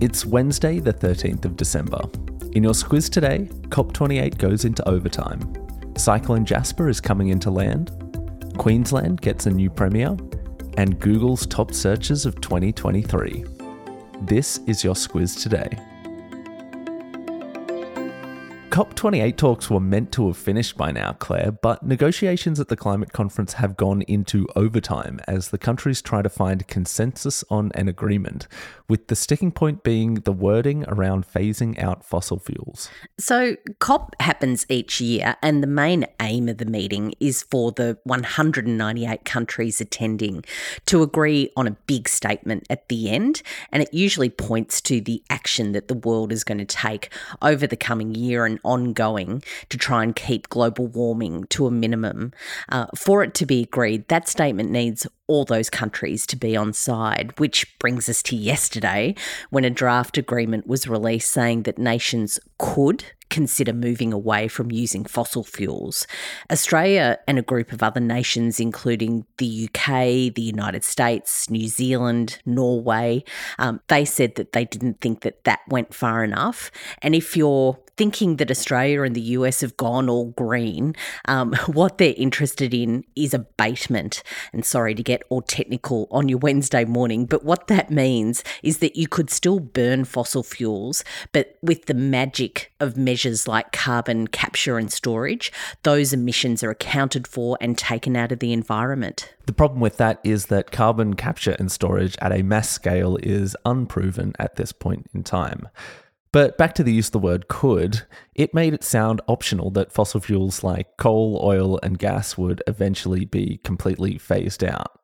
It's Wednesday, the 13th of December. In your Squiz today, COP28 goes into overtime. Cyclone Jasper is coming into land. Queensland gets a new premier. And Google's top searches of 2023. This is your Squiz today. COP28 talks were meant to have finished by now, Claire, but negotiations at the climate conference have gone into overtime as the countries try to find consensus on an agreement, with the sticking point being the wording around phasing out fossil fuels. So, COP happens each year, and the main aim of the meeting is for the 198 countries attending to agree on a big statement at the end, and it usually points to the action that the world is going to take over the coming year and ongoing to try and keep global warming to a minimum. Uh, for it to be agreed, that statement needs all those countries to be on side, which brings us to yesterday when a draft agreement was released saying that nations could consider moving away from using fossil fuels. Australia and a group of other nations, including the UK, the United States, New Zealand, Norway, um, they said that they didn't think that that went far enough. And if you're thinking that Australia and the US have gone all green, um, what they're interested in is abatement. And sorry to get all technical on your Wednesday morning, but what that means is that you could still burn fossil fuels, but with the magic of measures like carbon capture and storage, those emissions are accounted for and taken out of the environment. The problem with that is that carbon capture and storage at a mass scale is unproven at this point in time. But back to the use of the word could, it made it sound optional that fossil fuels like coal, oil, and gas would eventually be completely phased out.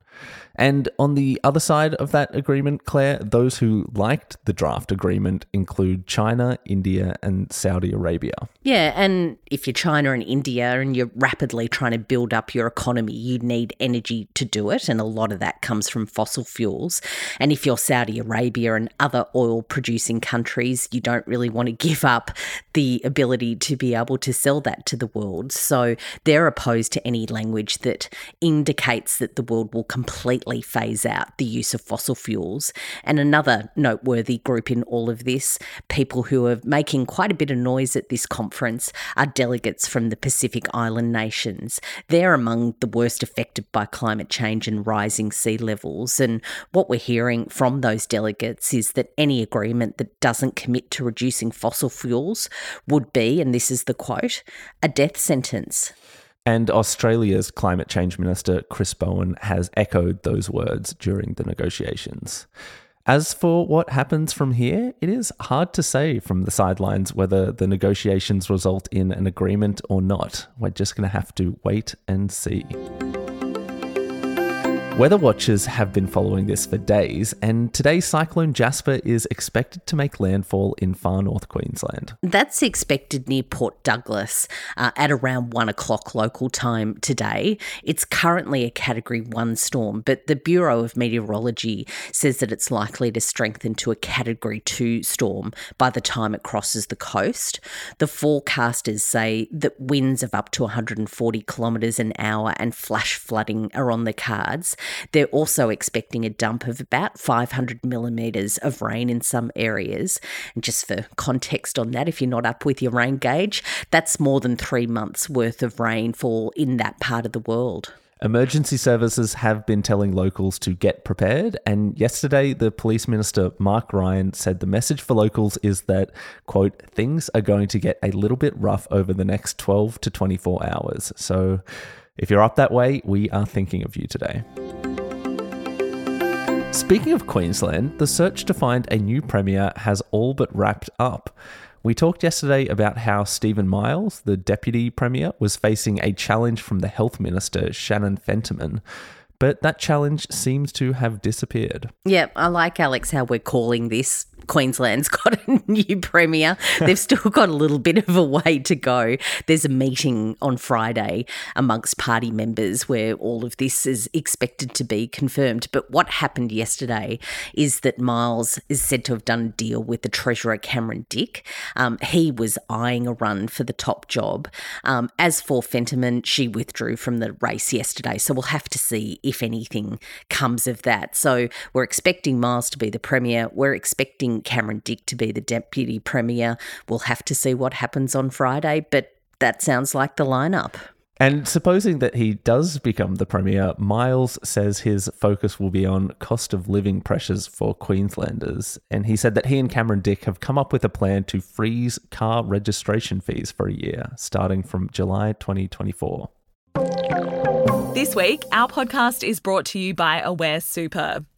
And on the other side of that agreement, Claire, those who liked the draft agreement include China, India, and Saudi Arabia. Yeah, and if you're China and India and you're rapidly trying to build up your economy, you need energy to do it. And a lot of that comes from fossil fuels. And if you're Saudi Arabia and other oil producing countries, you don't really want to give up the ability to be able to sell that to the world. So they're opposed to any language that indicates that the world will completely completely phase out the use of fossil fuels. And another noteworthy group in all of this, people who are making quite a bit of noise at this conference, are delegates from the Pacific Island nations. They're among the worst affected by climate change and rising sea levels. And what we're hearing from those delegates is that any agreement that doesn't commit to reducing fossil fuels would be, and this is the quote, a death sentence. And Australia's climate change minister, Chris Bowen, has echoed those words during the negotiations. As for what happens from here, it is hard to say from the sidelines whether the negotiations result in an agreement or not. We're just going to have to wait and see. Weather watchers have been following this for days, and today Cyclone Jasper is expected to make landfall in far north Queensland. That's expected near Port Douglas uh, at around one o'clock local time today. It's currently a Category 1 storm, but the Bureau of Meteorology says that it's likely to strengthen to a Category 2 storm by the time it crosses the coast. The forecasters say that winds of up to 140 kilometres an hour and flash flooding are on the cards. They're also expecting a dump of about 500 millimetres of rain in some areas. And just for context on that, if you're not up with your rain gauge, that's more than three months worth of rainfall in that part of the world. Emergency services have been telling locals to get prepared, and yesterday the police minister Mark Ryan said the message for locals is that, quote, things are going to get a little bit rough over the next 12 to 24 hours. So if you're up that way, we are thinking of you today. Speaking of Queensland, the search to find a new Premier has all but wrapped up. We talked yesterday about how Stephen Miles, the Deputy Premier, was facing a challenge from the Health Minister, Shannon Fentiman, but that challenge seems to have disappeared. Yeah, I like Alex how we're calling this Queensland's got a new premier. They've still got a little bit of a way to go. There's a meeting on Friday amongst party members where all of this is expected to be confirmed. But what happened yesterday is that Miles is said to have done a deal with the Treasurer Cameron Dick. Um, he was eyeing a run for the top job. Um, as for Fentiman, she withdrew from the race yesterday. So we'll have to see if anything comes of that. So we're expecting Miles to be the Premier. We're expecting Cameron Dick to be the Deputy Premier. We'll have to see what happens on Friday, but that sounds like the lineup. And supposing that he does become the Premier, Miles says his focus will be on cost of living pressures for Queenslanders. And he said that he and Cameron Dick have come up with a plan to freeze car registration fees for a year, starting from July 2024. This week, our podcast is brought to you by Aware Super.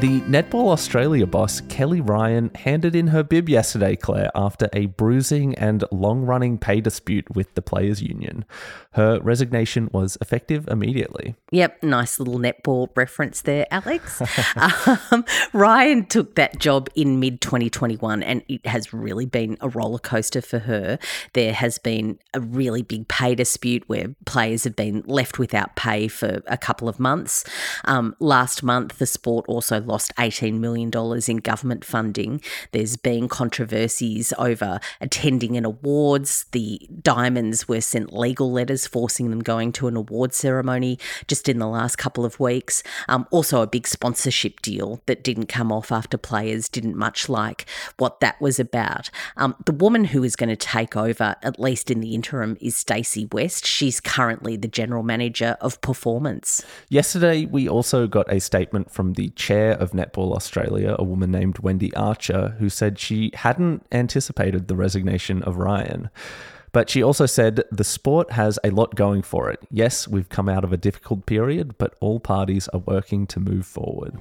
The Netball Australia boss, Kelly Ryan, handed in her bib yesterday, Claire, after a bruising and long running pay dispute with the Players' Union. Her resignation was effective immediately. Yep, nice little netball reference there, Alex. um, Ryan took that job in mid 2021, and it has really been a roller coaster for her. There has been a really big pay dispute where players have been left without pay for a couple of months. Um, last month, the sport also lost $18 million in government funding. There's been controversies over attending an awards. The Diamonds were sent legal letters forcing them going to an award ceremony just in the last couple of weeks. Um, also, a big sponsorship deal that didn't come off after players didn't much like what that was about. Um, the woman who is going to take over, at least in the interim, is Stacey West. She's currently the general manager of performance. Yesterday, we also got a statement from the chair of Netball Australia, a woman named Wendy Archer, who said she hadn't anticipated the resignation of Ryan. But she also said the sport has a lot going for it. Yes, we've come out of a difficult period, but all parties are working to move forward.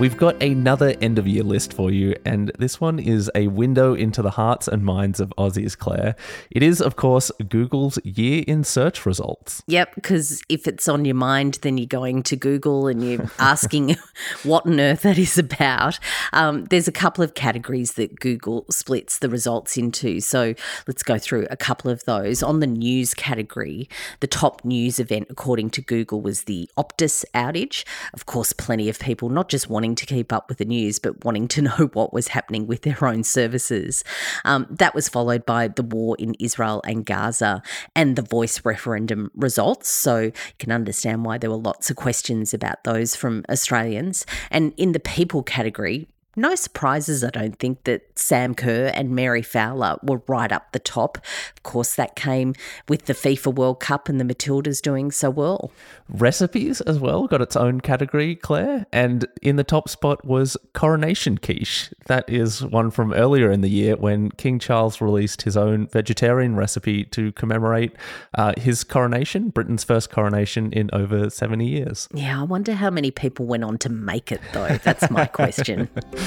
We've got another end of year list for you, and this one is a window into the hearts and minds of Aussies, Claire. It is, of course, Google's year in search results. Yep, because if it's on your mind, then you're going to Google and you're asking what on earth that is about. Um, there's a couple of categories that Google splits the results into. So let's go through a couple of those. On the news category, the top news event, according to Google, was the Optus outage. Of course, plenty of people not just wanting wanting to keep up with the news, but wanting to know what was happening with their own services. Um, that was followed by the war in Israel and Gaza and the voice referendum results. So you can understand why there were lots of questions about those from Australians. And in the people category, no surprises, I don't think, that Sam Kerr and Mary Fowler were right up the top. Of course, that came with the FIFA World Cup and the Matildas doing so well. Recipes as well got its own category, Claire. And in the top spot was Coronation Quiche. That is one from earlier in the year when King Charles released his own vegetarian recipe to commemorate uh, his coronation, Britain's first coronation in over 70 years. Yeah, I wonder how many people went on to make it, though. That's my question.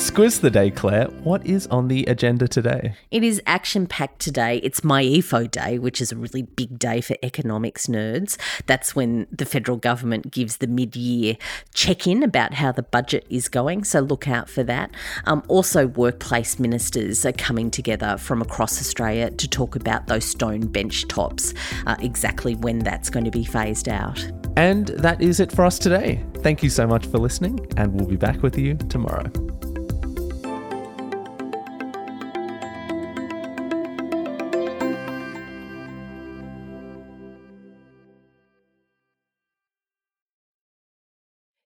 Squiz the day, Claire. What is on the agenda today? It is action packed today. It's MYEFO Day, which is a really big day for economics nerds. That's when the federal government gives the mid year check in about how the budget is going. So look out for that. Um, also, workplace ministers are coming together from across Australia to talk about those stone bench tops, uh, exactly when that's going to be phased out. And that is it for us today. Thank you so much for listening, and we'll be back with you tomorrow.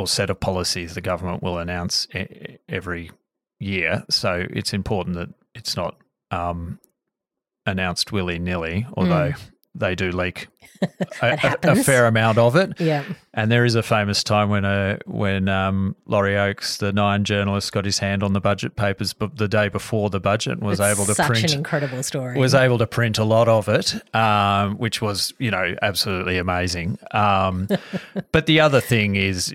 or set of policies the government will announce every year. So it's important that it's not um, announced willy nilly, although mm. they do leak a, a, fair amount of it. Yeah. And there is a famous time when a uh, when um, Laurie Oakes, the Nine journalist, got his hand on the budget papers, but the day before the budget was it's able to print an incredible story. Was able to print a lot of it, um, which was you know absolutely amazing. Um, but the other thing is